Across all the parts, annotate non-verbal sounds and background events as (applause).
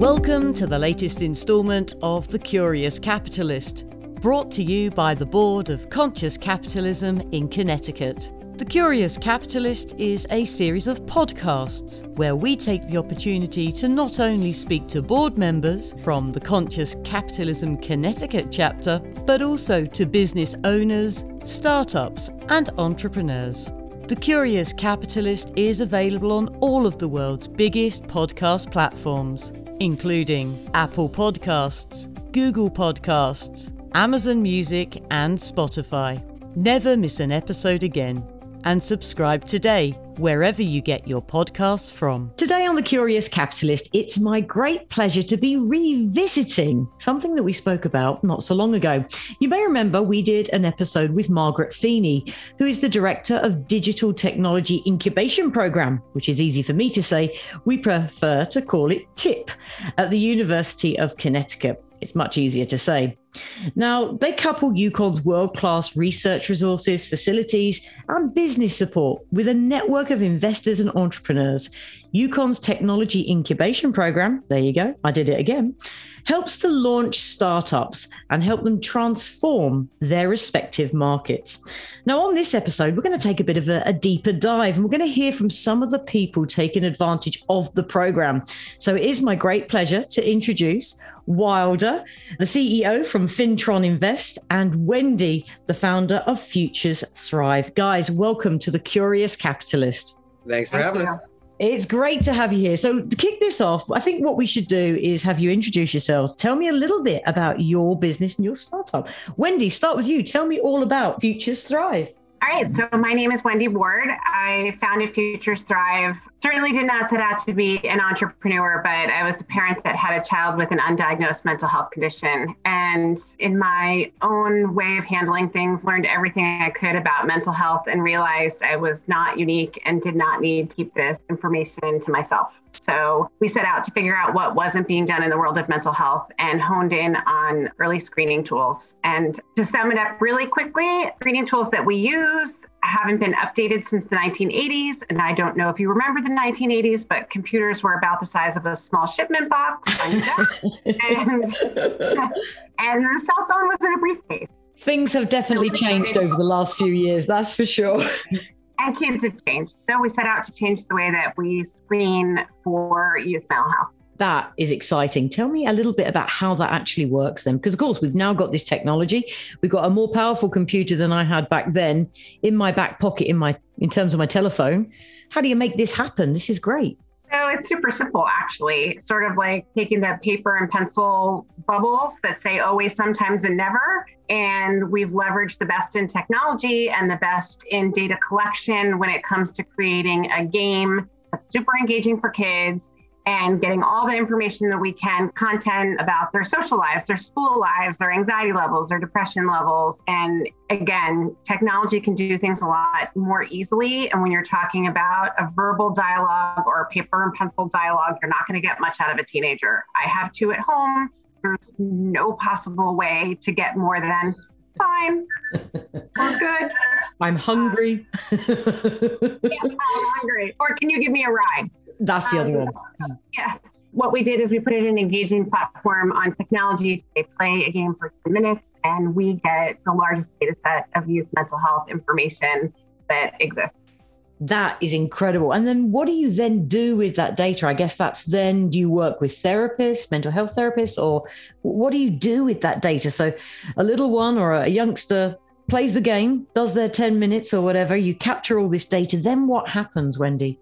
Welcome to the latest instalment of The Curious Capitalist, brought to you by the Board of Conscious Capitalism in Connecticut. The Curious Capitalist is a series of podcasts where we take the opportunity to not only speak to board members from the Conscious Capitalism Connecticut chapter, but also to business owners, startups, and entrepreneurs. The Curious Capitalist is available on all of the world's biggest podcast platforms including Apple Podcasts, Google Podcasts, Amazon Music, and Spotify. Never miss an episode again. And subscribe today wherever you get your podcasts from. Today on The Curious Capitalist, it's my great pleasure to be revisiting something that we spoke about not so long ago. You may remember we did an episode with Margaret Feeney, who is the director of Digital Technology Incubation Program, which is easy for me to say. We prefer to call it TIP at the University of Connecticut. It's much easier to say. Now, they couple UConn's world class research resources, facilities, and business support with a network of investors and entrepreneurs. UConn's technology incubation program, there you go, I did it again, helps to launch startups and help them transform their respective markets. Now, on this episode, we're going to take a bit of a, a deeper dive and we're going to hear from some of the people taking advantage of the program. So it is my great pleasure to introduce Wilder, the CEO from Fintron Invest, and Wendy, the founder of Futures Thrive. Guys, welcome to the Curious Capitalist. Thanks for Thank having you. us. It's great to have you here. So, to kick this off, I think what we should do is have you introduce yourselves. Tell me a little bit about your business and your startup. Wendy, start with you. Tell me all about Futures Thrive. All right, so my name is Wendy Ward. I founded Futures Thrive. Certainly did not set out to be an entrepreneur, but I was a parent that had a child with an undiagnosed mental health condition. And in my own way of handling things, learned everything I could about mental health and realized I was not unique and did not need to keep this information to myself. So we set out to figure out what wasn't being done in the world of mental health and honed in on early screening tools. And to sum it up really quickly, screening tools that we use haven't been updated since the 1980s. And I don't know if you remember the 1980s, but computers were about the size of a small shipment box and, (laughs) and the cell phone was in a briefcase. Things have definitely changed over the last few years, that's for sure. And kids have changed. So we set out to change the way that we screen for youth mental health that is exciting. Tell me a little bit about how that actually works then. Because, of course, we've now got this technology. We've got a more powerful computer than I had back then in my back pocket, in my in terms of my telephone. How do you make this happen? This is great. So it's super simple, actually. Sort of like taking the paper and pencil bubbles that say always, sometimes, and never. And we've leveraged the best in technology and the best in data collection when it comes to creating a game that's super engaging for kids and getting all the information that we can content about their social lives, their school lives, their anxiety levels, their depression levels. And again, technology can do things a lot more easily. And when you're talking about a verbal dialogue or a paper and pencil dialogue, you're not going to get much out of a teenager. I have two at home. There's no possible way to get more than fine. We're (laughs) good. I'm hungry. (laughs) yeah, I'm hungry. Or can you give me a ride? That's the other one. Um, yeah. What we did is we put it in an engaging platform on technology. They play a game for 10 minutes, and we get the largest data set of youth mental health information that exists. That is incredible. And then what do you then do with that data? I guess that's then do you work with therapists, mental health therapists, or what do you do with that data? So a little one or a youngster plays the game, does their 10 minutes or whatever, you capture all this data. Then what happens, Wendy?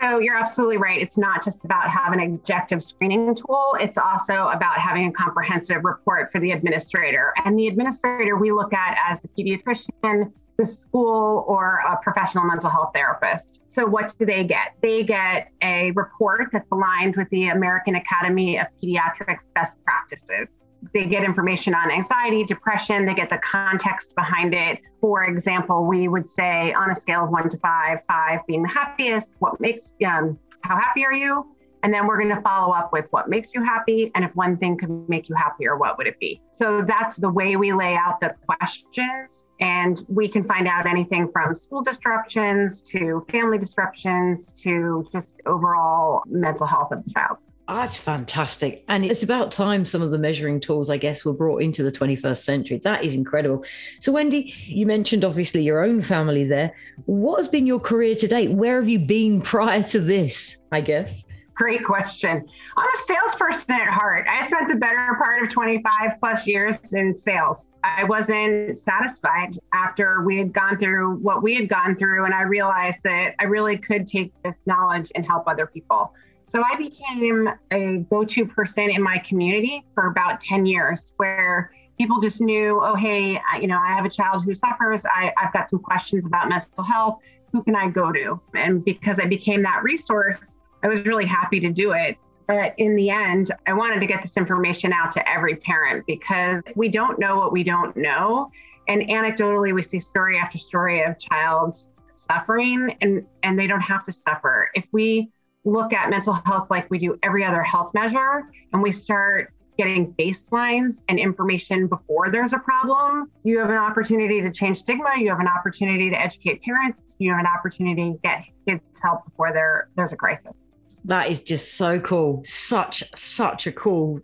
So you're absolutely right. It's not just about having an objective screening tool. It's also about having a comprehensive report for the administrator. And the administrator we look at as the pediatrician, the school, or a professional mental health therapist. So what do they get? They get a report that's aligned with the American Academy of Pediatrics best practices they get information on anxiety, depression, they get the context behind it. For example, we would say on a scale of one to five, five being the happiest, what makes, um, how happy are you? And then we're going to follow up with what makes you happy. And if one thing could make you happier, what would it be? So that's the way we lay out the questions. And we can find out anything from school disruptions to family disruptions to just overall mental health of the child. Ah, That's fantastic. And it's about time some of the measuring tools, I guess, were brought into the 21st century. That is incredible. So, Wendy, you mentioned obviously your own family there. What has been your career to date? Where have you been (laughs) prior to this, I guess? Great question. I'm a salesperson at heart. I spent the better part of 25 plus years in sales. I wasn't satisfied after we had gone through what we had gone through, and I realized that I really could take this knowledge and help other people. So I became a go to person in my community for about 10 years, where people just knew, oh, hey, you know, I have a child who suffers. I, I've got some questions about mental health. Who can I go to? And because I became that resource, I was really happy to do it. But in the end, I wanted to get this information out to every parent because we don't know what we don't know. And anecdotally, we see story after story of child suffering, and, and they don't have to suffer. If we look at mental health like we do every other health measure and we start getting baselines and information before there's a problem, you have an opportunity to change stigma. You have an opportunity to educate parents. You have an opportunity to get kids help before there, there's a crisis. That is just so cool. Such, such a cool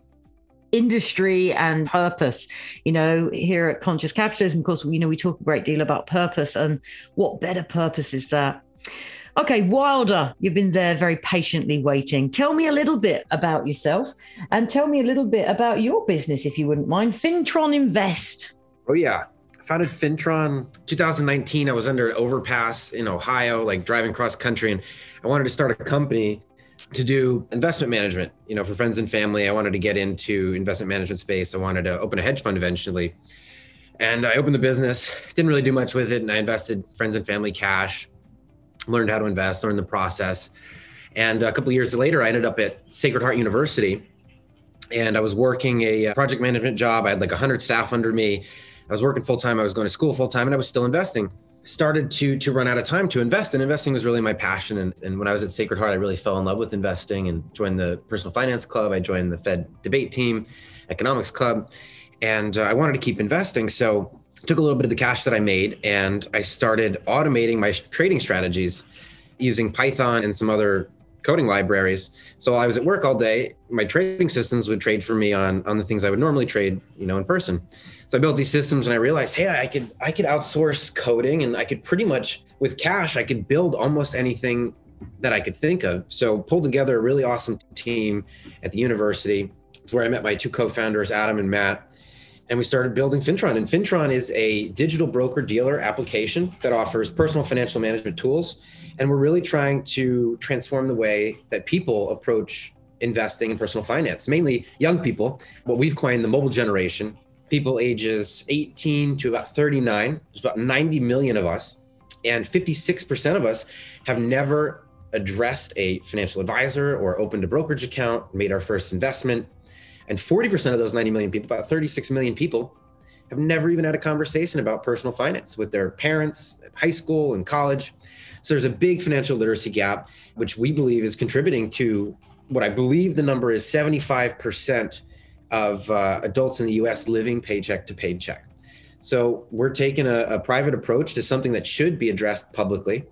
industry and purpose. You know, here at Conscious Capitalism, of course, you know, we talk a great deal about purpose and what better purpose is that? Okay, Wilder, you've been there very patiently waiting. Tell me a little bit about yourself and tell me a little bit about your business, if you wouldn't mind. Fintron Invest. Oh, yeah. I founded Fintron 2019. I was under an overpass in Ohio, like driving cross country, and I wanted to start a company to do investment management, you know, for friends and family. I wanted to get into investment management space. I wanted to open a hedge fund eventually. And I opened the business, didn't really do much with it, and I invested friends and family cash learned how to invest, learned the process. And a couple years later, I ended up at Sacred Heart University and I was working a uh, project management job. I had like 100 staff under me. I was working full time. I was going to school full time and I was still investing. Started to to run out of time to invest, and investing was really my passion. And, and when I was at Sacred Heart, I really fell in love with investing and joined the Personal Finance Club. I joined the Fed debate team, Economics Club, and uh, I wanted to keep investing. So took a little bit of the cash that I made and I started automating my trading strategies using Python and some other coding libraries. So while I was at work all day, my trading systems would trade for me on on the things I would normally trade, you know, in person. So I built these systems and I realized, hey, I could I could outsource coding and I could pretty much with cash I could build almost anything that I could think of. So pulled together a really awesome team at the university. It's where I met my two co-founders, Adam and Matt and we started building Fintron. And Fintron is a digital broker dealer application that offers personal financial management tools. And we're really trying to transform the way that people approach investing in personal finance, mainly young people, what we've coined the mobile generation, people ages 18 to about 39. There's about 90 million of us. And 56% of us have never addressed a financial advisor or opened a brokerage account, made our first investment, and 40% of those 90 million people, about 36 million people, have never even had a conversation about personal finance with their parents at high school and college. So there's a big financial literacy gap, which we believe is contributing to what I believe the number is 75% of uh, adults in the US living paycheck to paycheck. So we're taking a, a private approach to something that should be addressed publicly.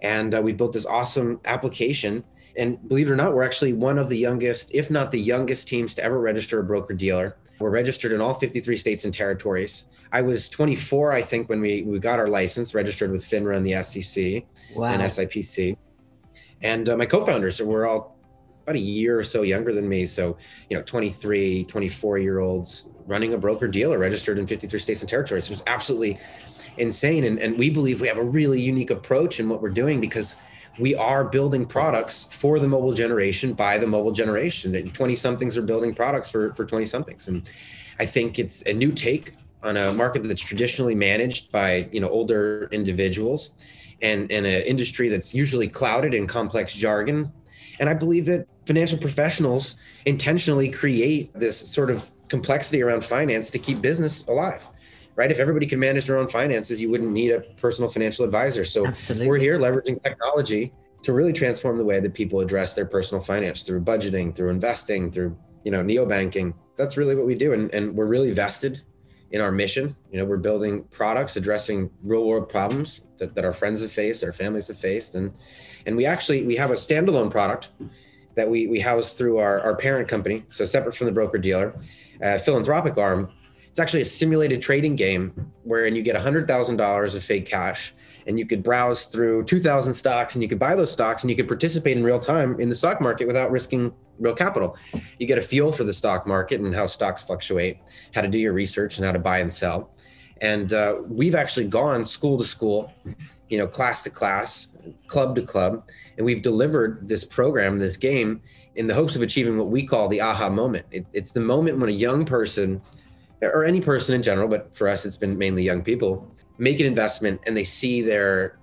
And uh, we built this awesome application and believe it or not, we're actually one of the youngest, if not the youngest teams to ever register a broker dealer. We're registered in all 53 states and territories. I was 24, I think, when we, we got our license, registered with FINRA and the SEC wow. and SIPC. And uh, my co-founders were all about a year or so younger than me. So, you know, 23, 24 year olds running a broker dealer registered in 53 states and territories. It was absolutely insane. And, and we believe we have a really unique approach in what we're doing because we are building products for the mobile generation by the mobile generation. And 20 somethings are building products for, for 20 somethings. And I think it's a new take on a market that's traditionally managed by you know older individuals and, and an industry that's usually clouded in complex jargon. And I believe that financial professionals intentionally create this sort of complexity around finance to keep business alive right? If everybody could manage their own finances, you wouldn't need a personal financial advisor. So Absolutely. we're here leveraging technology to really transform the way that people address their personal finance through budgeting, through investing, through you know neobanking. That's really what we do, and, and we're really vested in our mission. You know, we're building products addressing real world problems that, that our friends have faced, our families have faced, and and we actually we have a standalone product that we we house through our, our parent company, so separate from the broker dealer, uh, philanthropic arm. It's actually a simulated trading game wherein you get $100,000 of fake cash and you could browse through 2,000 stocks and you could buy those stocks and you could participate in real time in the stock market without risking real capital. You get a feel for the stock market and how stocks fluctuate, how to do your research and how to buy and sell. And uh, we've actually gone school to school, you know, class to class, club to club, and we've delivered this program, this game, in the hopes of achieving what we call the aha moment. It, it's the moment when a young person or any person in general, but for us, it's been mainly young people, make an investment and they see their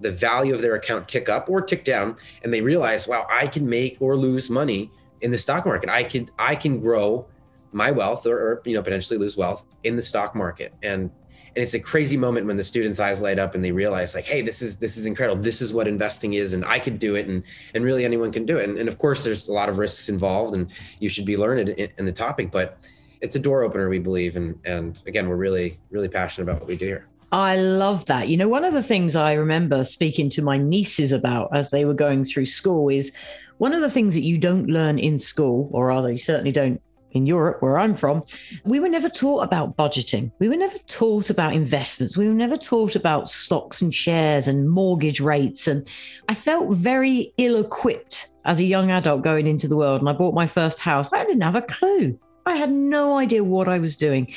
the value of their account tick up or tick down, and they realize, wow, I can make or lose money in the stock market. I can I can grow my wealth or, or you know potentially lose wealth in the stock market, and and it's a crazy moment when the students' eyes light up and they realize like, hey, this is this is incredible. This is what investing is, and I could do it, and and really anyone can do it. And, and of course, there's a lot of risks involved, and you should be learned in, in the topic, but it's a door opener, we believe. And and again, we're really, really passionate about what we do here. I love that. You know, one of the things I remember speaking to my nieces about as they were going through school is one of the things that you don't learn in school, or rather, you certainly don't in Europe, where I'm from, we were never taught about budgeting. We were never taught about investments. We were never taught about stocks and shares and mortgage rates. And I felt very ill equipped as a young adult going into the world. And I bought my first house. I didn't have a clue. I had no idea what I was doing.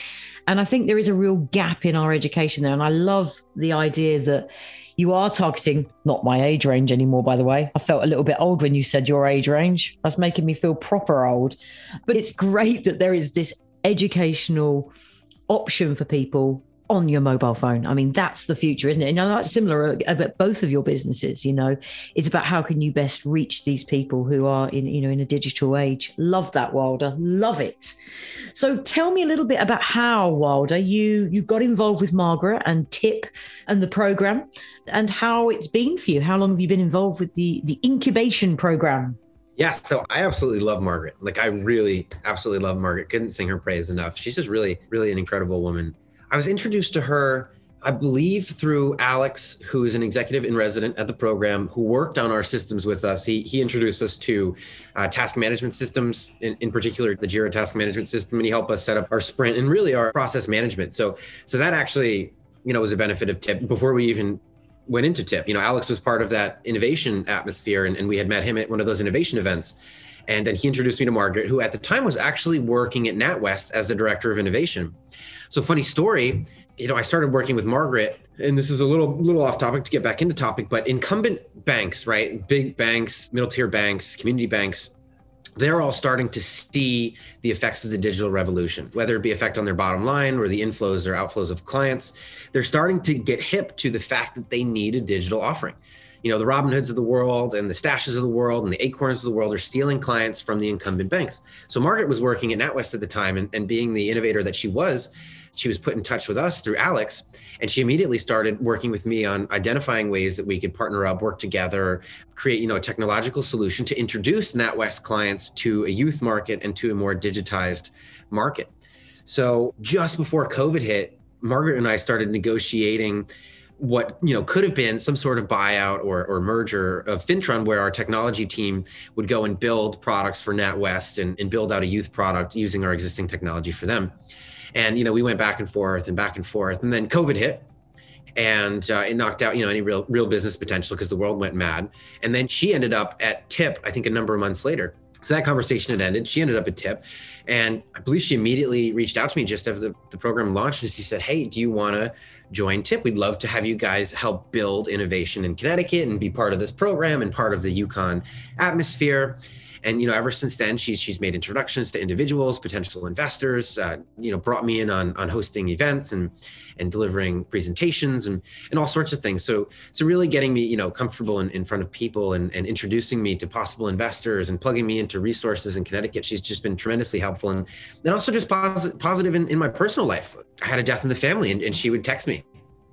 And I think there is a real gap in our education there. And I love the idea that you are targeting not my age range anymore, by the way. I felt a little bit old when you said your age range. That's making me feel proper old. But it's great that there is this educational option for people on your mobile phone. I mean, that's the future, isn't it? Know, that's similar uh, about both of your businesses. You know, it's about how can you best reach these people who are in, you know, in a digital age. Love that, Wilder. Love it. So, tell me a little bit about how Wilder you you got involved with Margaret and Tip and the program, and how it's been for you. How long have you been involved with the the incubation program? Yeah, so I absolutely love Margaret. Like I really absolutely love Margaret. Couldn't sing her praise enough. She's just really, really an incredible woman. I was introduced to her, I believe, through Alex, who is an executive in resident at the program, who worked on our systems with us. He, he introduced us to uh, task management systems, in, in particular the Jira task management system, and he helped us set up our sprint and really our process management. So, so that actually, you know, was a benefit of Tip before we even went into Tip. You know, Alex was part of that innovation atmosphere, and, and we had met him at one of those innovation events. And then he introduced me to Margaret, who at the time was actually working at NatWest as the director of innovation. So funny story, you know, I started working with Margaret, and this is a little little off topic to get back into topic, but incumbent banks, right? Big banks, middle tier banks, community banks, they're all starting to see the effects of the digital revolution, whether it be effect on their bottom line or the inflows or outflows of clients. They're starting to get hip to the fact that they need a digital offering. You know, the Robinhoods of the world and the Stashes of the world and the Acorns of the world are stealing clients from the incumbent banks. So Margaret was working at NatWest at the time and, and being the innovator that she was, she was put in touch with us through Alex, and she immediately started working with me on identifying ways that we could partner up, work together, create you know a technological solution to introduce NatWest clients to a youth market and to a more digitized market. So just before COVID hit, Margaret and I started negotiating what you know could have been some sort of buyout or, or merger of Fintron, where our technology team would go and build products for NatWest and, and build out a youth product using our existing technology for them. And you know, we went back and forth and back and forth, and then COVID hit, and uh, it knocked out you know any real real business potential because the world went mad. And then she ended up at Tip, I think, a number of months later. So that conversation had ended. She ended up at Tip, and I believe she immediately reached out to me just after the, the program launched, and she said, "Hey, do you want to join Tip? We'd love to have you guys help build innovation in Connecticut and be part of this program and part of the UConn atmosphere." And you know, ever since then, she's she's made introductions to individuals, potential investors. Uh, you know, brought me in on on hosting events and and delivering presentations and and all sorts of things. So so really getting me you know comfortable in, in front of people and and introducing me to possible investors and plugging me into resources in Connecticut. She's just been tremendously helpful and and also just positive positive in, in my personal life. I had a death in the family and, and she would text me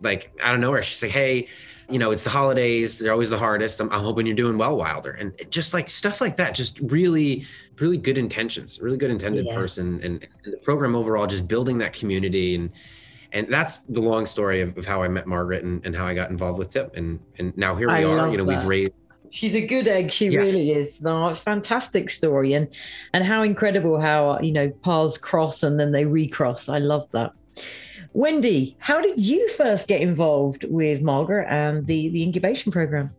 like out of nowhere. She'd say, "Hey." You know, it's the holidays. They're always the hardest. I'm, I'm hoping you're doing well, Wilder. And just like stuff like that, just really, really good intentions, really good intended yeah. person. And, and, the program overall, just building that community. And, and that's the long story of, of how I met Margaret and, and how I got involved with TIP. And, and now here we I are, you know, that. we've raised She's a good egg. She yeah. really is. No, it's fantastic story, and and how incredible how you know paths cross and then they recross. I love that. Wendy, how did you first get involved with Margaret and the, the incubation program?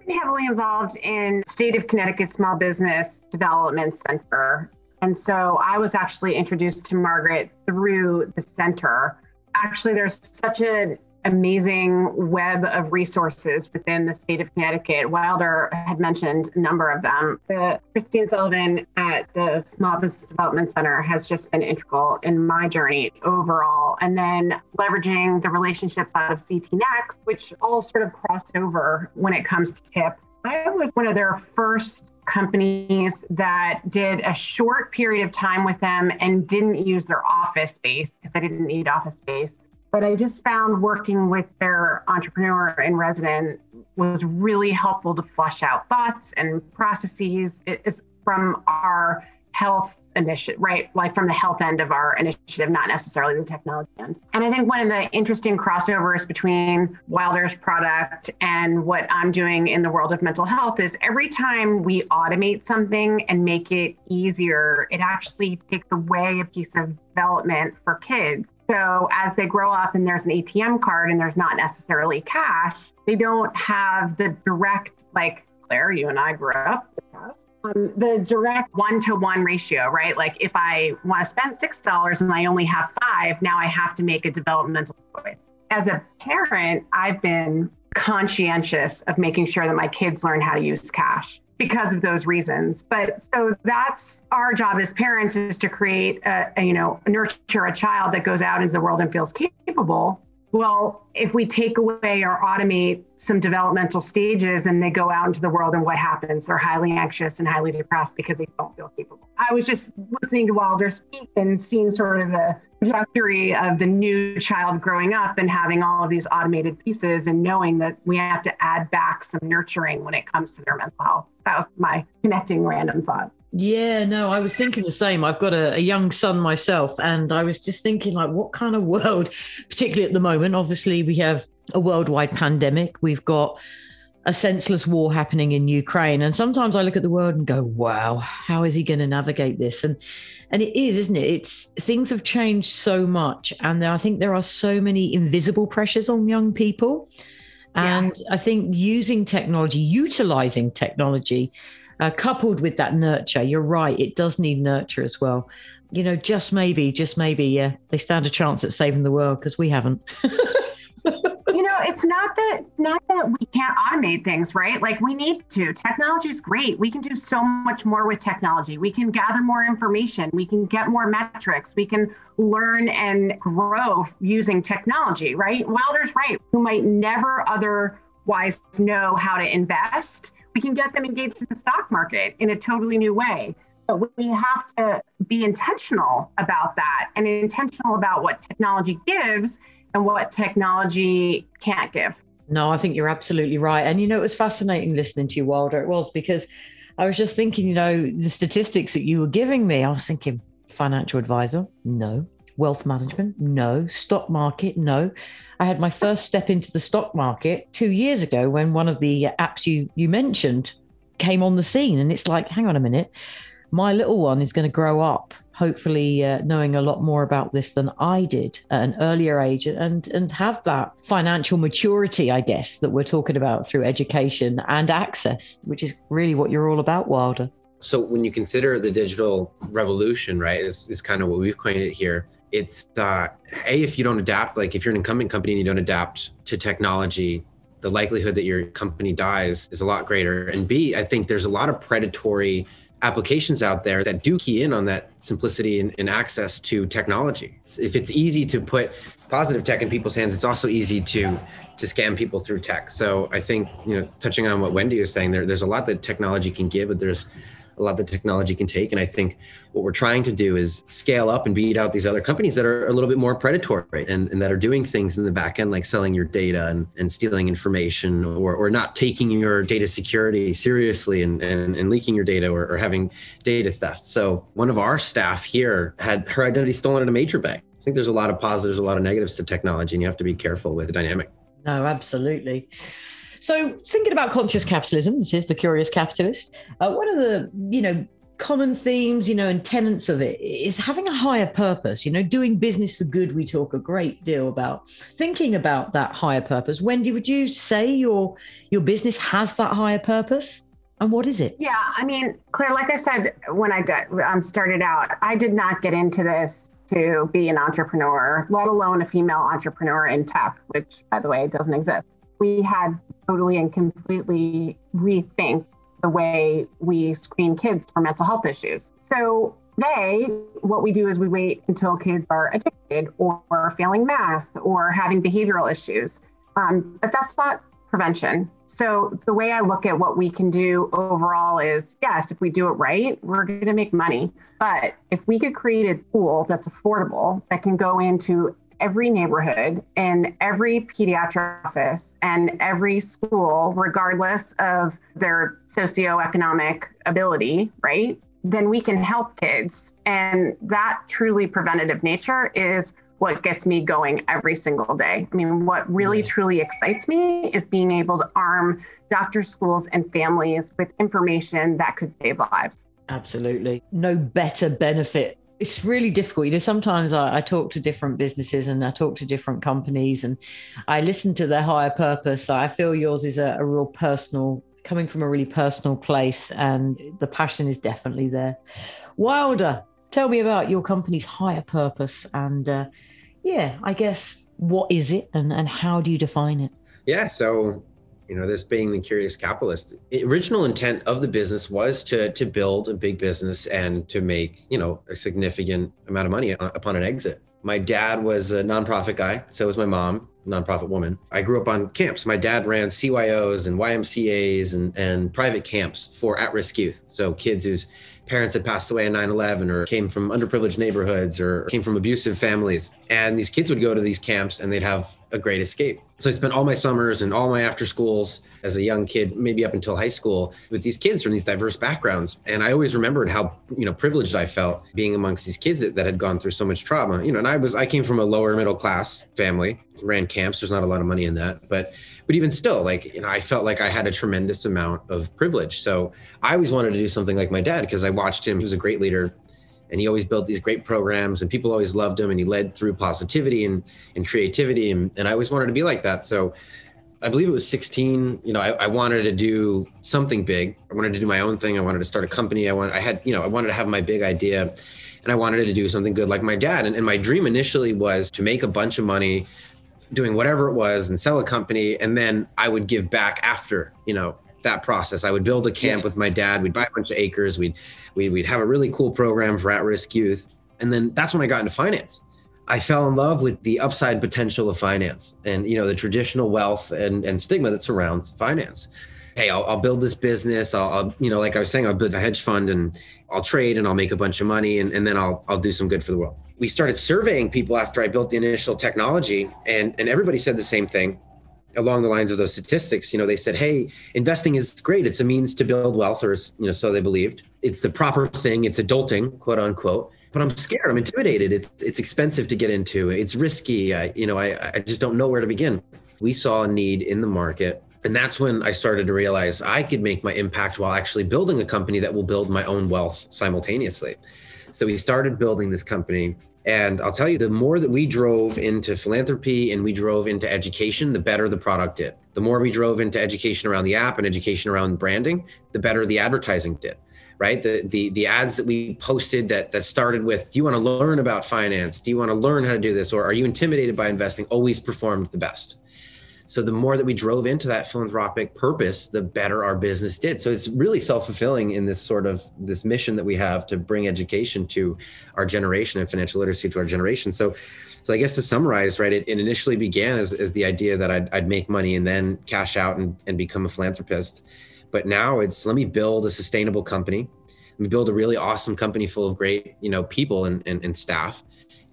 I've been heavily involved in State of Connecticut Small Business Development Center. And so I was actually introduced to Margaret through the center. Actually, there's such an amazing web of resources within the state of Connecticut. Wilder had mentioned a number of them. The Christine Sullivan at the Small Business Development Center has just been integral in my journey overall. And then leveraging the relationships out of CT Next, which all sort of crossed over when it comes to TIP. I was one of their first companies that did a short period of time with them and didn't use their office space because I didn't need office space but I just found working with their entrepreneur in resident was really helpful to flush out thoughts and processes. It is from our health initiative, right? Like from the health end of our initiative, not necessarily the technology end. And I think one of the interesting crossovers between Wilder's product and what I'm doing in the world of mental health is every time we automate something and make it easier, it actually takes away a piece of development for kids. So as they grow up and there's an ATM card and there's not necessarily cash, they don't have the direct, like Claire, you and I grew up with us um, the direct one to one ratio, right? Like if I want to spend $6 and I only have five, now I have to make a developmental choice. As a parent, I've been conscientious of making sure that my kids learn how to use cash because of those reasons. But so that's our job as parents is to create a, a, you know, nurture a child that goes out into the world and feels capable well, if we take away or automate some developmental stages, then they go out into the world and what happens? They're highly anxious and highly depressed because they don't feel capable. I was just listening to Wilder speak and seeing sort of the trajectory of the new child growing up and having all of these automated pieces and knowing that we have to add back some nurturing when it comes to their mental health. That was my connecting random thought. Yeah, no, I was thinking the same. I've got a, a, young son myself, and I was just thinking, like, what kind of (laughs) world, particularly at the moment? Obviously, we have a worldwide pandemic. We've got a senseless war happening in Ukraine, and sometimes I look at the world and go, "Wow, how is he going to navigate this?" And and it is, isn't it? It's things have changed so much, and I think there are so many invisible pressures on young people. And yeah. I think using technology, utilizing technology uh, coupled with that nurture, you're right, it does need nurture as well. You know, just maybe, just maybe, yeah, they stand a chance at saving the world because we haven't. (laughs) it's not that not that we can't automate things, right? Like we need to. Technology is great. We can do so much more with technology. We can gather more information. We can get more metrics. We can learn and grow using technology, right? Wilder's right. Who might never otherwise know how to invest we can get them engaged in the stock market in a totally new way. But we have to be intentional about that and intentional about what technology gives and what technology can't give. No, I think you're absolutely right. And you know, it was fascinating listening to you, Wilder. It was because I was just thinking, you know, the statistics that you were giving me, I was thinking, financial advisor, no wealth management? No. Stock market? No. I had my first step into the stock market two years ago when one of the apps you, you mentioned came on the scene. And it's like, hang on a minute, my little one is going to grow up hopefully uh, knowing a lot more about this than I did at an earlier age and and have that financial maturity I guess that we're talking about through education and access which is really what you're all about Wilder. So when you consider the digital revolution right is, is kind of what we've coined it here it's uh, a if you don't adapt like if you're an incumbent company and you don't adapt to technology the likelihood that your company dies is a lot greater. And b i think there's a lot of predatory applications out there that do key in on that simplicity and, and access to technology. If it's easy to put positive tech in people's hands it's also easy to to scam people through tech. So i think you know touching on what wendy was saying there, there's a lot that technology can give but there's a lot the technology can take. And I think what we're trying to do is scale up and beat out these other companies that are a little bit more predatory and, and that are doing things in the back end, like selling your data and, and stealing information or, or not taking your data security seriously and, and, and leaking your data or, or having data theft. So one of our staff here had her identity stolen at a major bank. I think there's a lot of positives, a lot of negatives to technology, and you have to be careful with the dynamic. No, absolutely. So, thinking about conscious capitalism, this is the Curious Capitalist. Uh, one of the, you know, common themes, you know, and tenets of it is having a higher purpose. You know, doing business for good. We talk a great deal about thinking about that higher purpose. Wendy, would you say your your business has that higher purpose? And what is it? Yeah, I mean, Claire, like I said when I got um, started out, I did not get into this to be an entrepreneur, let alone a female entrepreneur in tech, which, by the way, doesn't exist we had totally and completely rethink the way we screen kids for mental health issues. So today, what we do is we wait until kids are addicted or, failing math or having behavioral issues. Um, but that's not prevention. So the way I look at what we can do overall is yes, if we do it right, we're going to make money. But if we could create a tool that's affordable that can go into every neighborhood and every pediatric office and every school, regardless of their socioeconomic ability, right? Then we can help kids. And that truly preventative nature is what gets me going every single day. I mean, what really truly excites me is being able to arm doctors, schools, and families with information that could save lives. Absolutely. No better benefit it's really difficult. You know, sometimes I, I, talk to different businesses and I talk to different companies and I listen to their higher purpose. I feel yours is a, a real personal, coming from a really personal place, and the passion is definitely there. Wilder, tell me about your company's higher purpose and, uh, yeah, I guess what is it and, and how do you define it? Yeah, so you know this being the curious capitalist the original intent of the business was to to build a big business and to make you know a significant amount of money upon an exit. My dad was a nonprofit guy so was my mom nonprofit woman. I grew up on camps. My dad ran cyos and ymcas and, and private camps for at-risk youth. So kids whose parents had passed away in 9-11 or came from underprivileged neighborhoods or came from abusive families. And these kids would go to these camps and they'd have a great escape so I spent all my summers and all my after schools as a young kid, maybe up until high school, with these kids from these diverse backgrounds. And I always remembered how, you know, privileged I felt being amongst these kids that, that had gone through so much trauma. You know, and I was I came from a lower middle class family, ran camps. There's not a lot of money in that. But but even still, like, you know, I felt like I had a tremendous amount of privilege. So I always wanted to do something like my dad because I watched him. He was a great leader and he always built these great programs and people always loved him and he led through positivity and, and creativity and, and i always wanted to be like that. So i believe it was 16 you know I, I, wanted to do something big. I wanted to do my own thing. I wanted to start a company. I want i had you know i wanted to have my big idea and i wanted to do something good like my dad. And, and my dream initially was to make a bunch of money doing whatever it was and sell a company and then i would give back after you know that process. I would build a camp yeah. with my dad. We'd buy a bunch of acres. We'd, we'd we'd have a really cool program for at-risk youth. And then that's when I got into finance. I fell in love with the upside potential of finance and you know the traditional wealth and, and stigma that surrounds finance. Hey, I'll, I'll build this business. I'll, I'll, you know, like I was saying, I'll build a hedge fund and I'll trade and I'll make a bunch of money and, and then I'll I'll do some good for the world. We started surveying people after I built the initial technology, and and everybody said the same thing along the lines of those statistics, you know, they said, "Hey, investing is great. It's a means to build wealth, or you know, so they believed. It's the proper thing. It's adulting, quote unquote." But I'm scared. I'm intimidated. It's it's expensive to get into. It's risky. I, you know, I I just don't know where to begin. We saw a need in the market, and that's when I started to realize I could make my impact while actually building a company that will build my own wealth simultaneously. So we started building this company and I'll tell you, the more that we drove into philanthropy and we drove into education, the better the product did. The more we drove into education around the app and education around branding, the better the advertising did. Right. The the the ads that we posted that that started with, do you want to learn about finance? Do you want to learn how to do this? Or are you intimidated by investing? Always performed the best. So the more that we drove into that philanthropic purpose, the better our business did. So it's really self-fulfilling in this sort of this mission that we have to bring education to our generation and financial literacy to our generation. So so I guess to summarize, right, it, it initially began as, as the idea that I'd, I'd make money and then cash out and, and become a philanthropist. But now it's let me build a sustainable company we build a really awesome company full of great you know people and, and, and staff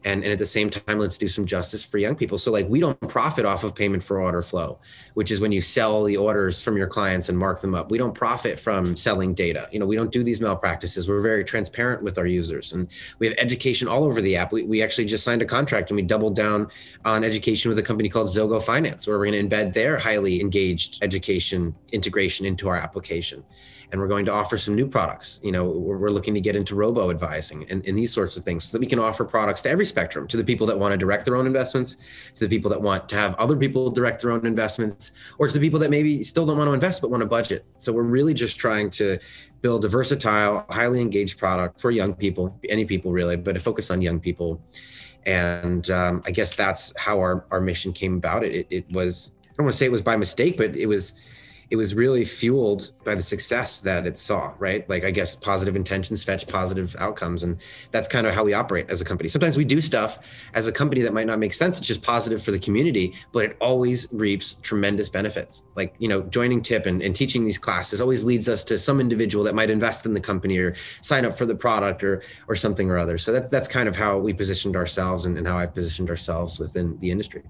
and, and at the same time let's do some justice for young people. So like we don't profit off of payment for order flow which is when you sell the orders from your clients and mark them up. We don't profit from selling data. You know we don't do these malpractices. We're very transparent with our users. And we have education all over the app. We, we actually just signed a contract and we doubled down on education with a company called zogo finance where we're going to embed their highly engaged education integration into our application. And we're going to offer some new products. You know, we're, we're looking to get into robo advising and, and, these sorts of things so that we can offer products to every spectrum to the people that want to direct their own investments, to the people that want to have other people direct their own investments, or to the people that maybe still don't want to invest but want to budget. So we're really just trying to build a versatile, highly engaged product for young people, any people really, but a focus on young people. And um, I guess that's how our, our mission came about. It, it, it was, I don't want to say it was by mistake, but it was it was really fueled by the success that it saw, right? Like, I guess positive intentions fetch positive outcomes. And that's kind of how we operate as a company. Sometimes we do stuff as a company that might not make sense. It's just positive for the community, but it always reaps tremendous benefits. Like, you know, joining TIP and, and teaching these classes always leads us to some individual that might invest in the company or sign up for the product or, or something or other. So that, that's kind of how we positioned ourselves and, and how I positioned ourselves within the industry.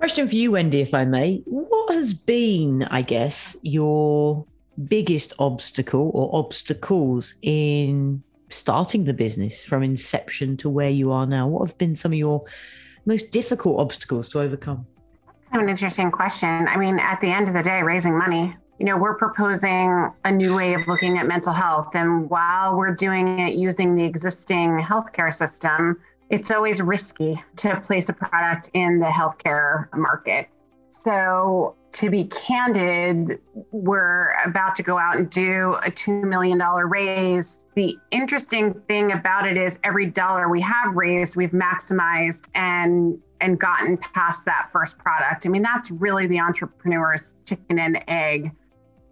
Question for you, Wendy, if I may. What has been, I guess, your biggest obstacle or obstacles in starting the business from inception to where you are now? What have been some of your most difficult obstacles to overcome? An interesting question. I mean, at the end of the day, raising money. You know, we're proposing a new way of looking at mental health. And while we're doing it using the existing healthcare system, it's always risky to place a product in the healthcare market. So, to be candid, we're about to go out and do a $2 million raise. The interesting thing about it is every dollar we have raised, we've maximized and and gotten past that first product. I mean, that's really the entrepreneur's chicken and egg.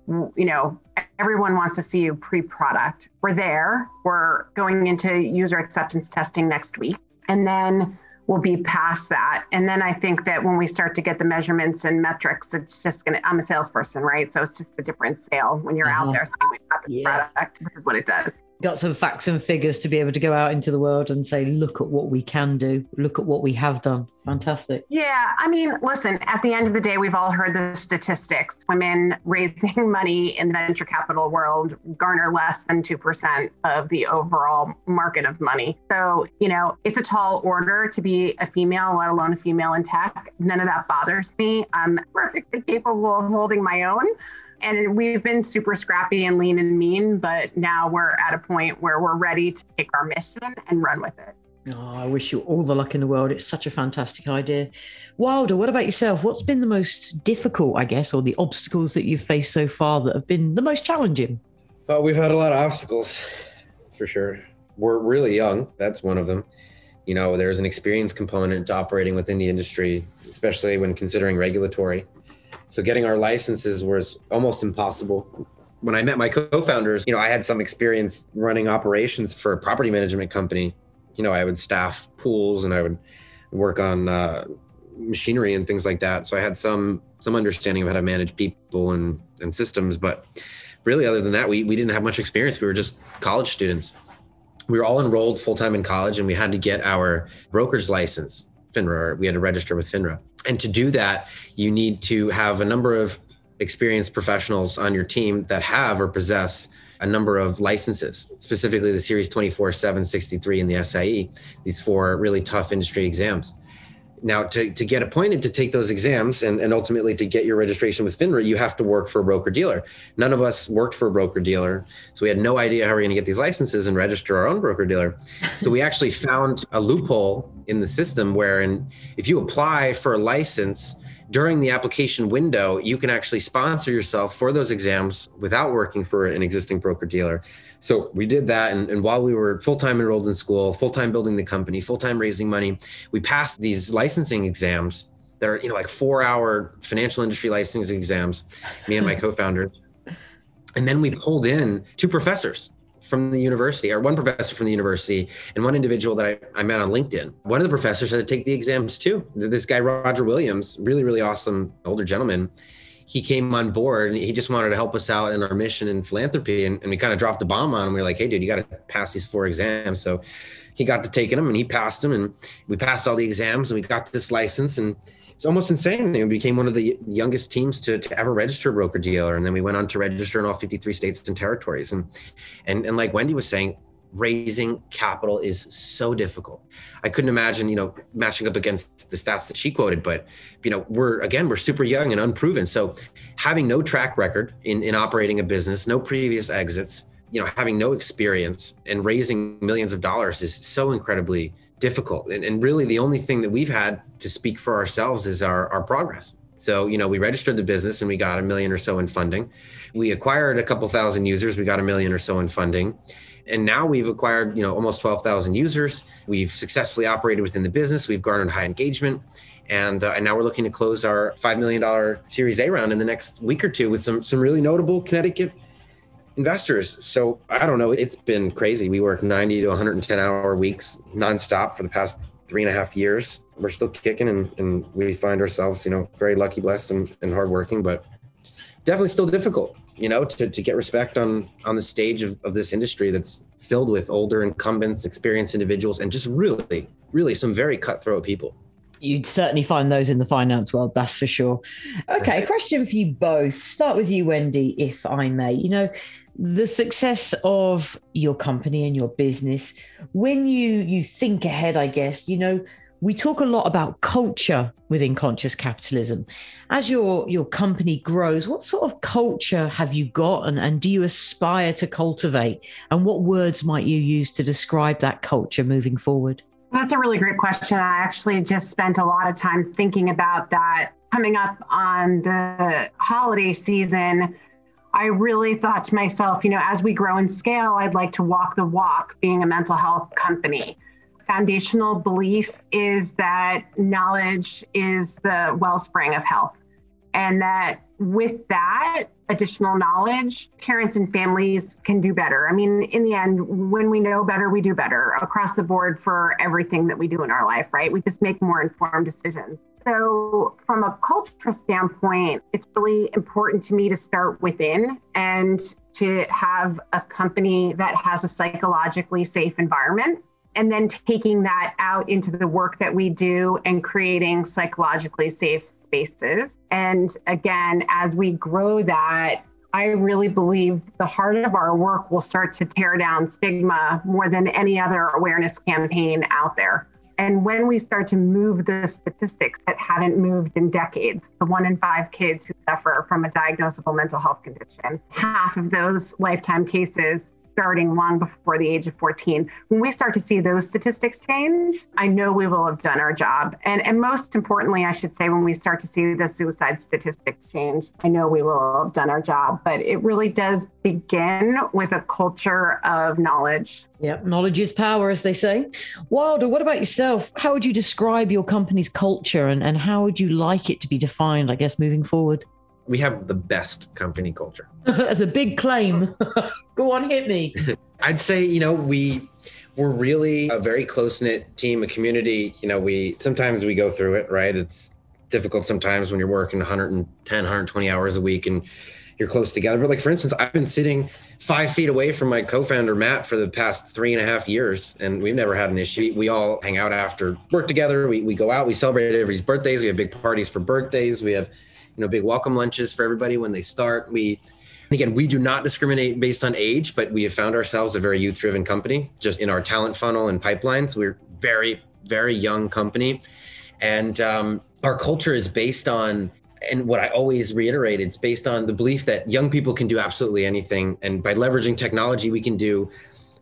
You know, everyone wants to see you pre-product. We're there. We're going into user acceptance testing next week and then we'll be past that. And then I think that when we start to get the measurements and metrics, it's just gonna. I'm a salesperson, right? So it's just a different sale when you're uh-huh. out there saying we got the yeah. product. This is what it does got some facts and figures to be able to go out into the world and say, look at what we can do, look at what we have done. Fantastic. Yeah. I mean, listen, at the end of the day, we've all heard the statistics. Women raising (laughs) money in the venture capital world garner less than 2% of the overall market of money. So, you know, it's a tall order to be a female, let alone a female in tech. None of that bothers me. I'm perfectly capable of holding my own. And we've been super scrappy and lean and mean, but now we're at a point where we're ready to take our mission and run with it. Oh, I wish you all the luck in the world. It's such a fantastic idea. Wilder, what about yourself? What's been the most difficult, I guess, or the obstacles that you've faced so far that have been the most challenging? Well, we've had a lot of obstacles, that's for sure. We're really young. That's one of them. You know, there's an experience component to operating within the industry, especially when considering regulatory. So getting our licenses was almost impossible. When I met my co-founders, you know, I had some experience running operations for a property management company. You know, I would staff pools and I would work on uh, machinery and things like that. So I had some some understanding of how to manage people and and systems, but really other than that, we we didn't have much experience. We were just college students. We were all enrolled full time in college, and we had to get our broker's license FINRA. We had to register with FINRA. And to do that, you need to have a number of experienced professionals on your team that have or possess a number of licenses, specifically the Series 24, 763, and the SIE, these four really tough industry exams. Now, to, to get appointed to take those exams and, and ultimately to get your registration with FINRA, you have to work for a broker dealer. None of us worked for a broker dealer. So we had no idea how we are going to get these licenses and register our own broker dealer. So we actually found a loophole in the system where if you apply for a license, during the application window, you can actually sponsor yourself for those exams without working for an existing broker dealer. So we did that. And, and while we were full time enrolled in school, full time building the company, full time raising money, we passed these licensing exams that are, you know, like four hour financial industry licensing exams, me and my (laughs) co founders. And then we pulled in two professors from the university, or one professor from the university, and one individual that I, I met on LinkedIn. One of the professors had to take the exams too. This guy, Roger Williams, really, really awesome older gentleman he came on board and he just wanted to help us out in our mission in philanthropy. And, and we kind of dropped the bomb on him. We were like, hey, dude, you got to pass these four exams. So he got to taking them and he passed them. And we passed all the exams and we got this license. And it's almost insane. We became one of the youngest teams to, to ever register a broker dealer. And then we went on to register in all 53 states and territories. And, and, and like Wendy was saying, raising capital is so difficult. I couldn't imagine, you know, matching up against the stats that she quoted, but you know, we're again, we're super young and unproven. So having no track record in, in operating a business, no previous exits, you know, having no experience and raising millions of dollars is so incredibly difficult. And, and really the only thing that we've had to speak for ourselves is our, our progress. So, you know, we registered the business and we got a million or so in funding. We acquired a couple thousand users, we got a million or so in funding and now we've acquired you know almost 12,000 users. We've successfully operated within the business. We've garnered high engagement, and uh, and now we're looking to close our five million dollar Series A round in the next week or two with some some really notable Connecticut investors. So I don't know. It's been crazy. We work 90 to 110 hour weeks nonstop for the past three and a half years. We're still kicking, and, and we find ourselves you know very lucky, blessed, and, and hardworking, but definitely still difficult you know, to, to get respect on on the stage of, of this industry that's filled with older incumbents, experienced individuals, and just really, really some very cutthroat people. You'd certainly find those in the finance world, that's for sure. Okay, question for you both. Start with you, Wendy, if I may. You know, the success of your company and your business, when you you think ahead, I guess, you know, we talk a lot about culture within conscious capitalism. As your your company grows, what sort of culture have you got and, and do you aspire to cultivate? And what words might you use to describe that culture moving forward? That's a really great question. I actually just spent a lot of time thinking about that coming up on the holiday season. I really thought to myself, you know, as we grow in scale, I'd like to walk the walk being a mental health company foundational belief is that knowledge is the wellspring of health. And that with that additional knowledge, parents and families can do better. I mean, in the end, when we know better, we do better across the board for everything that we do in our life, right? We just make more informed decisions. So, from a cultural standpoint, it's really important to me to start within and to have a company that has a psychologically safe environment and then taking that out into the work that we do and creating psychologically safe spaces. And again, as we grow that, I really believe the heart of our work will start to tear down stigma more than any other awareness campaign out there. And when we start to move the statistics that haven't moved in decades, the one in five kids who suffer from a diagnosable mental health condition, half of those lifetime cases starting long before the age of 14. When we start to see those statistics change, I know we will have done our job. And, and most importantly, I should say, when we start to see the suicide statistics change, I know we will have done our job. But it really does begin with a culture of knowledge. Yeah, knowledge is power, as they say. Wilder, what about yourself? How would you describe your company's culture and, and how would you like it to be defined, I guess, moving forward? We have the best company culture. (laughs) As a big claim. (laughs) Go on, hit me. (laughs) I'd say, you know, we we're really a very close-knit team, a community. You know, we sometimes we go through it, right? It's difficult sometimes when you're working 110, 120 hours a week and you're close together. But like for instance, I've been sitting five feet away from my co-founder Matt for the past three and a half years, and we've never had an issue. We all hang out after work together. We we go out. We celebrate everybody's birthdays. We have big parties for birthdays. We have you know big welcome lunches for everybody when they start. We again we do not discriminate based on age but we have found ourselves a very youth driven company just in our talent funnel and pipelines. We're very very young company. And um, our culture is based on and what I always reiterate, it's based on the belief that young people can do absolutely anything. And by leveraging technology, we can do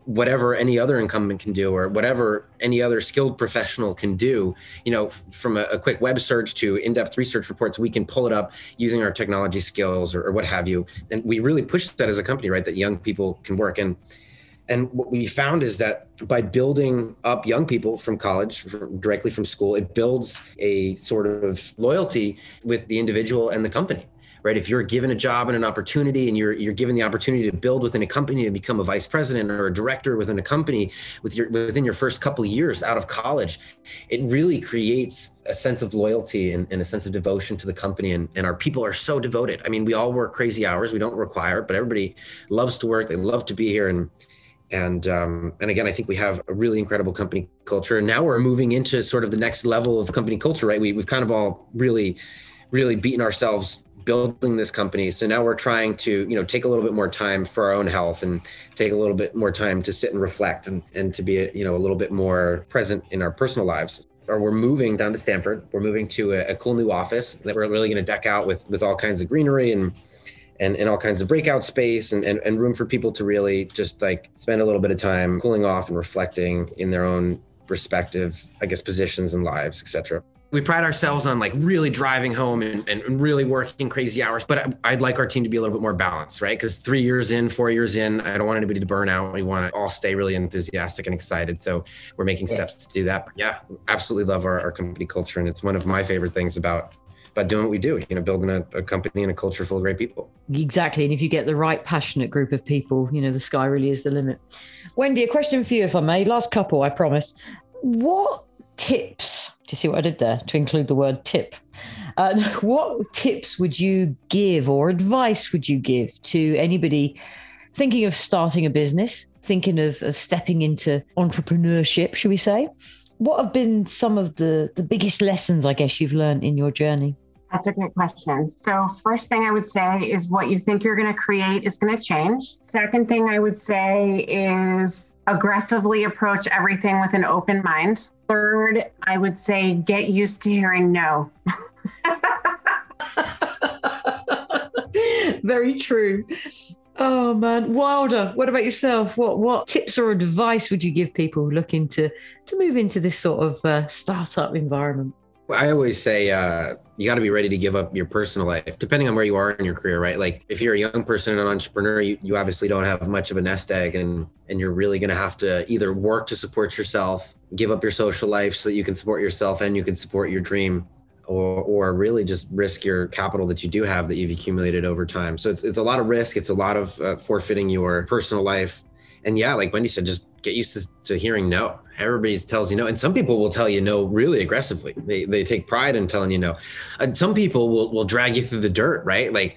whatever any other incumbent can do or whatever any other skilled professional can do you know from a, a quick web search to in-depth research reports we can pull it up using our technology skills or, or, what have you. And we really push that as a company right that young people can work. And and what we found is that by building up young people from college from, directly from school it builds a sort of loyalty with the individual and the company right? If you're given a job and an opportunity and you're you're given the opportunity to build within a company and become a vice president or a director within a company with your within your first couple years out of college, it really creates a sense of loyalty and, and, a sense of devotion to the company. And, and our people are so devoted. I mean, we all work crazy hours. We don't require it, but everybody loves to work. They love to be here. And and um, and again, I think we have a really incredible company culture. And now we're moving into sort of the next level of company culture, right? We, we've kind of all really, really beaten ourselves building this company. So now we're trying to, you know, take a little bit more time for our own health and take a little bit more time to sit and reflect and, and to be, you know, a little bit more present in our personal lives. Or we're moving down to Stamford. We're moving to a, a cool new office that we're really going to deck out with with all kinds of greenery and and, and all kinds of breakout space and, and, and room for people to really just like spend a little bit of time cooling off and reflecting in their own respective, I guess, positions and lives, etc we pride ourselves on like really driving home and, and really working crazy hours but i'd like our team to be a little bit more balanced right because three years in four years in i don't want anybody to burn out we want to all stay really enthusiastic and excited so we're making yes. steps to do that but yeah absolutely love our, our company culture and it's one of my favorite things about about doing what we do, you know, building a, a, company and a culture full of great people. Exactly. And if you get the right passionate group of people, you know, the sky really is the limit. Wendy, a question for you, if I may. Last couple, I promise. What tips do you see what I did there to include the word tip? Uh, (laughs) what tips would you give or advice would you give to anybody thinking of starting a business, thinking of, of stepping into entrepreneurship, should we say? What have been some of the, the biggest lessons, I guess, you've learned in your journey? That's a great question. So, first thing I would say is what you think you're going to create is going to change. Second thing I would say is aggressively approach everything with an open mind. Third, I would say get used to hearing no. (laughs) Very true. Oh man, Wilder. What about yourself? What what tips or advice would you give people looking to to move into this sort of uh, startup environment? I always say uh, you got to be ready to give up your personal life, depending on where you are in your career, right? Like if you're a young person and an entrepreneur, you, you obviously don't have much of a nest egg, and and you're really going to have to either work to support yourself, give up your social life so that you can support yourself and you can support your dream, or or really just risk your capital that you do have that you've accumulated over time. So it's it's a lot of risk. It's a lot of uh, forfeiting your personal life, and yeah, like Wendy said, just get used to, to hearing no. Everybody tells you no. And some people will tell you no really aggressively. They, they take pride in telling you no. And some people will, will drag you through the dirt, right? Like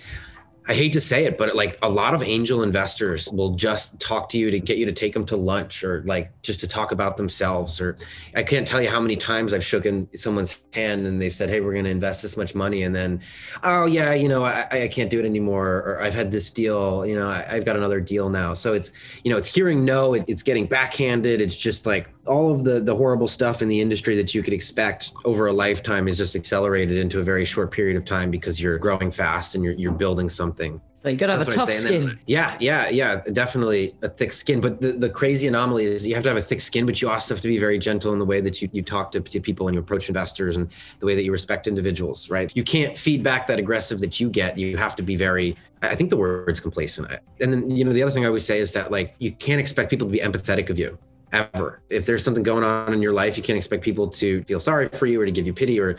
I hate to say it, but like a lot of angel investors will just talk to you to get you to take them to lunch or like just to talk about themselves. Or I can't tell you how many times I've shaken someone's hand and they've said, Hey, we're going to invest this much money. And then, oh, yeah, you know, I, I can't do it anymore. Or I've had this deal, you know, I, have got another deal now. So it's, you know, it's hearing no, it, it's getting backhanded. It's just like all of the the horrible stuff in the industry that you could expect over a lifetime is just accelerated into a very short period of time because you're growing fast and you're you're building something. So you gotta have That's a tough skin. Then, yeah, yeah, yeah, definitely a thick skin. But the, the crazy anomaly is you have to have a thick skin, but you also have to be very gentle in the way that you, you talk to, to people and you approach investors and the way that you respect individuals, right? You can't feed back that aggressive that you get. You have to be very I think the word's complacent. And then, you know, the other thing I always say is that like you can't expect people to be empathetic of you ever. If there's something going on in your life, you can't expect people to feel sorry for you or to give you pity or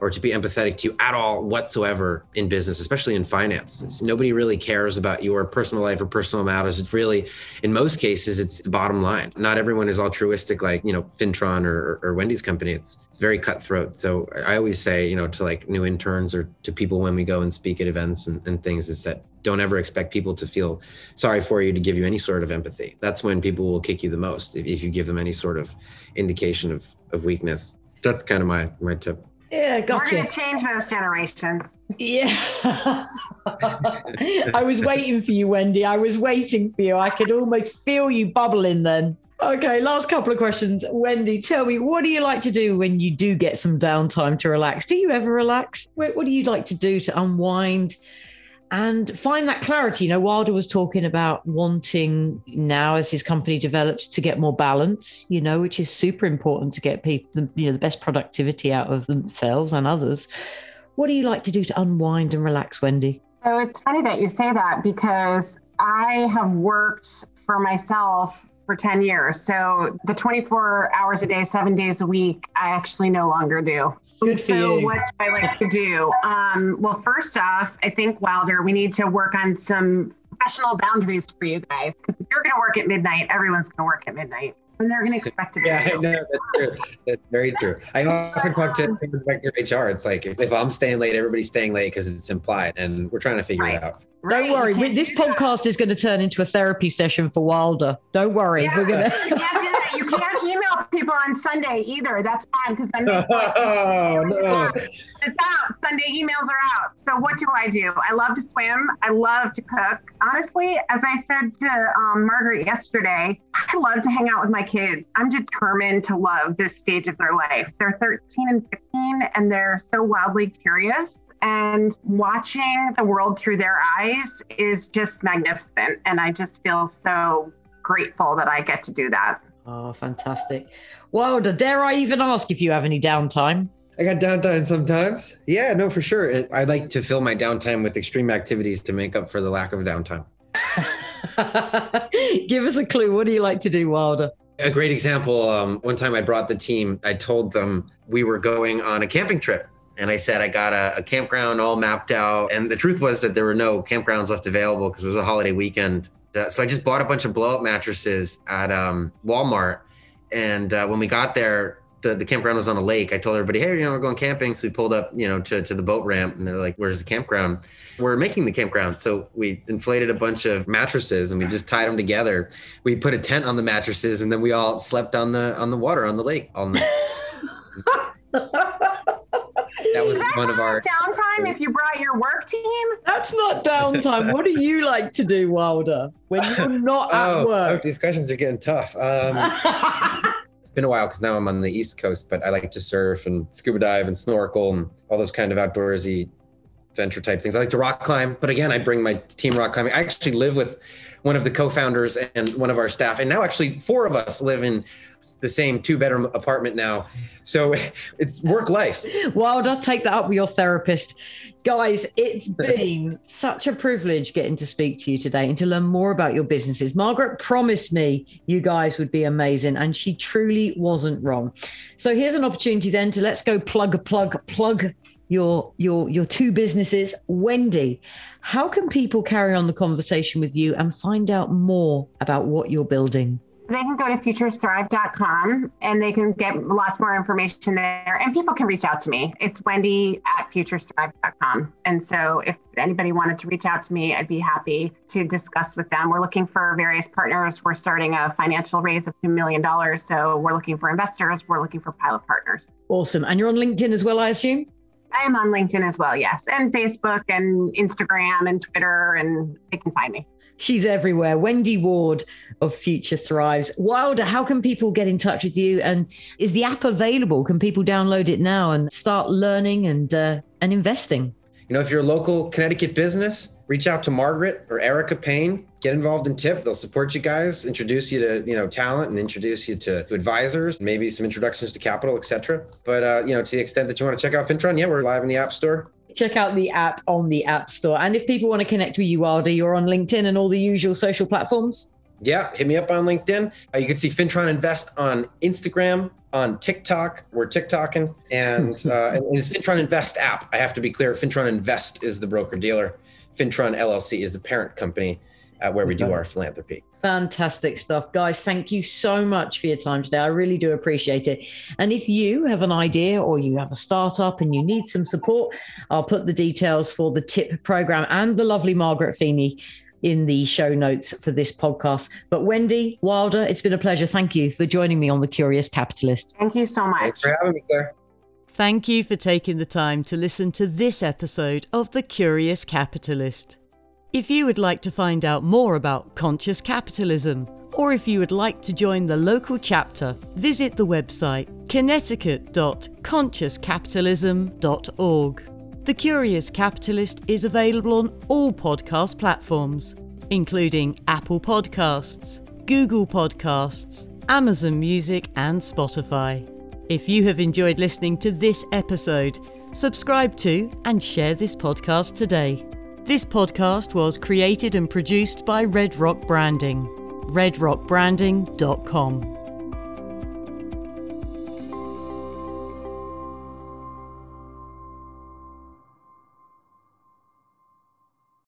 or to be empathetic to you at all whatsoever in business, especially in finance. It's, nobody really cares about your personal life or personal matters. It's really, in most cases, it's the bottom line. Not everyone is altruistic like you know Fintron or, or Wendy's company. It's it's very cutthroat. So I always say you know to like new interns or to people when we go and speak at events and, and things is that don't ever expect people to feel sorry for you to give you any sort of empathy. That's when people will kick you the most if, if you give them any sort of indication of, of weakness. That's kind of my my tip. Yeah, gotcha. We're going to change those generations. Yeah. I was waiting for you, Wendy. I was waiting for you. I could almost feel you bubbling then. Okay, last couple of questions. Wendy, tell me, what do you like to do when you do get some downtime to relax? Do you ever relax? What, what do you like to do to unwind? And find that clarity. You know, Wilder was talking about wanting now as his company develops to get more balance, you know, which is super important to get people, you know, the best productivity out of themselves and others. What do you like to do to unwind and relax, Wendy? So it's funny that you say that because I have worked for myself for 10 years. So the 24 hours a day, seven days a week, I actually no longer do. Good for so you. what do I like to do? Um, well, first off, I think Wilder, we need to work on some professional boundaries for you guys. Because if you're going to work at midnight, everyone's going to work at midnight. And they're going to expect it. Yeah, of I know that's true. That's very true. I often talk to to director HR. It's like if, if I'm staying late, everybody's staying late because it's implied, and we're trying to figure Right. it out. Right, Don't you worry, we, this podcast is going to turn into a therapy session for Wilder. Don't worry, Yeah. we're going You to. can't do that. You (laughs) can't email people on Sunday either. That's fine because then (laughs) Oh no! it's out. Sunday emails are out. So what do I do? I love to swim. I love to cook. Honestly, as I said to um, Margaret yesterday, I love to hang out with my kids. I'm determined to love this stage of their life. They're 13 and 15, and they're so wildly curious. And watching the world through their eyes is just magnificent. And I just feel so grateful that I get to do that. Oh, fantastic. Wilder, dare I even ask if you have any downtime? I got downtime sometimes. Yeah, no, for sure. I like to fill my downtime with extreme activities to make up for the lack of downtime. (laughs) Give us a clue. What do you like to do, Wilder? A great example. Um, one time I brought the team. I told them we were going on a camping trip, and I said I got a, a campground all mapped out. And the truth was that there were no campgrounds left available because it was a holiday weekend. Uh, so I just bought a bunch of blow-up mattresses at um, Walmart. And uh, when we got there, the, the campground was on a lake. I told everybody, hey, you know, we're going camping. So we pulled up, you know, to, to the boat ramp, and they're like, where's the campground? We're making the campground. So we inflated a bunch of mattresses and we just tied them together. We put a tent on the mattresses, and then we all slept on the on the water on the lake all night. (laughs) That was Is that one of our. downtime if you brought your work team? That's not downtime. what do you like to do, Wilder, when you're not at Oh, oh, work? these questions are getting tough. Um, (laughs) it's been a while because now I'm on the East Coast, but I like to surf and scuba dive and snorkel and all those kind of outdoorsy venture type things. I like to rock climb, but again, I bring my team rock climbing. I actually live with one of the co-founders and one of our staff, and now actually four of us live in the same two-bedroom apartment now. So (laughs) it's work life. Wilder, take that up with your therapist. Guys, it's been (laughs) such a privilege getting to speak to you today and to learn more about your businesses. Margaret promised me you guys would be amazing, and she truly wasn't wrong. So here's an opportunity then to let's go plug, plug, plug your your your two businesses. Wendy, how can people carry on the conversation with you and find out more about what you're building? They can go to futuresthrive.com and they can get lots more information there. And people can reach out to me. It's Wendy at futuresthrive.com. And so if anybody wanted to reach out to me, I'd be happy to discuss with them. We're looking for various partners. We're starting a financial raise of $2 million. So we're looking for investors. We're looking for pilot partners. Awesome. And you're on LinkedIn as well, I assume? I am on LinkedIn as well, yes, and Facebook and Instagram and Twitter, and they can find me. She's everywhere. Wendy Ward of Future Thrives. Wilder, how can people get in touch with you? And is the app available? Can people download it now and start learning and uh, and investing? You know, if you're a local Connecticut business, reach out to Margaret or Erica Payne. Get involved in TIP. They'll support you guys, introduce you to you know talent, and introduce you to, advisors, maybe some introductions to capital, etc. But uh, you know, to the extent that you want to check out Fintron, yeah, we're live in the App Store. Check out the app on the App Store. And if people want to connect with you, Wilder, you're on LinkedIn and all the usual social platforms. Yeah, hit me up on LinkedIn. Uh, you can see Fintron Invest on Instagram, on TikTok. We're TikToking, and (laughs) uh, and it's Fintron Invest app. I have to be clear. Fintron Invest is the broker dealer. Fintron LLC is the parent company uh, where we do our philanthropy. Fantastic stuff. Guys, thank you so much for your time today. I really do appreciate it. And if you have an idea or you have a startup and you need some support, I'll put the details for the TIP program and the lovely Margaret Feeney in the show notes for this podcast. But Wendy Wilder, it's been a pleasure. Thank you for joining me on The Curious Capitalist. Thank you so much. Thanks for having me, Claire. Thank you for taking the time to listen to this episode of The Curious Capitalist. If you would like to find out more about conscious capitalism, or if you would like to join the local chapter, visit the website connecticut.consciouscapitalism.org. The Curious Capitalist is available on all podcast platforms, including Apple Podcasts, Google Podcasts, Amazon Music, and Spotify. If you have enjoyed listening to this episode, subscribe to and share this podcast today. This podcast was created and produced by Red Rock Branding. redrockbranding.com.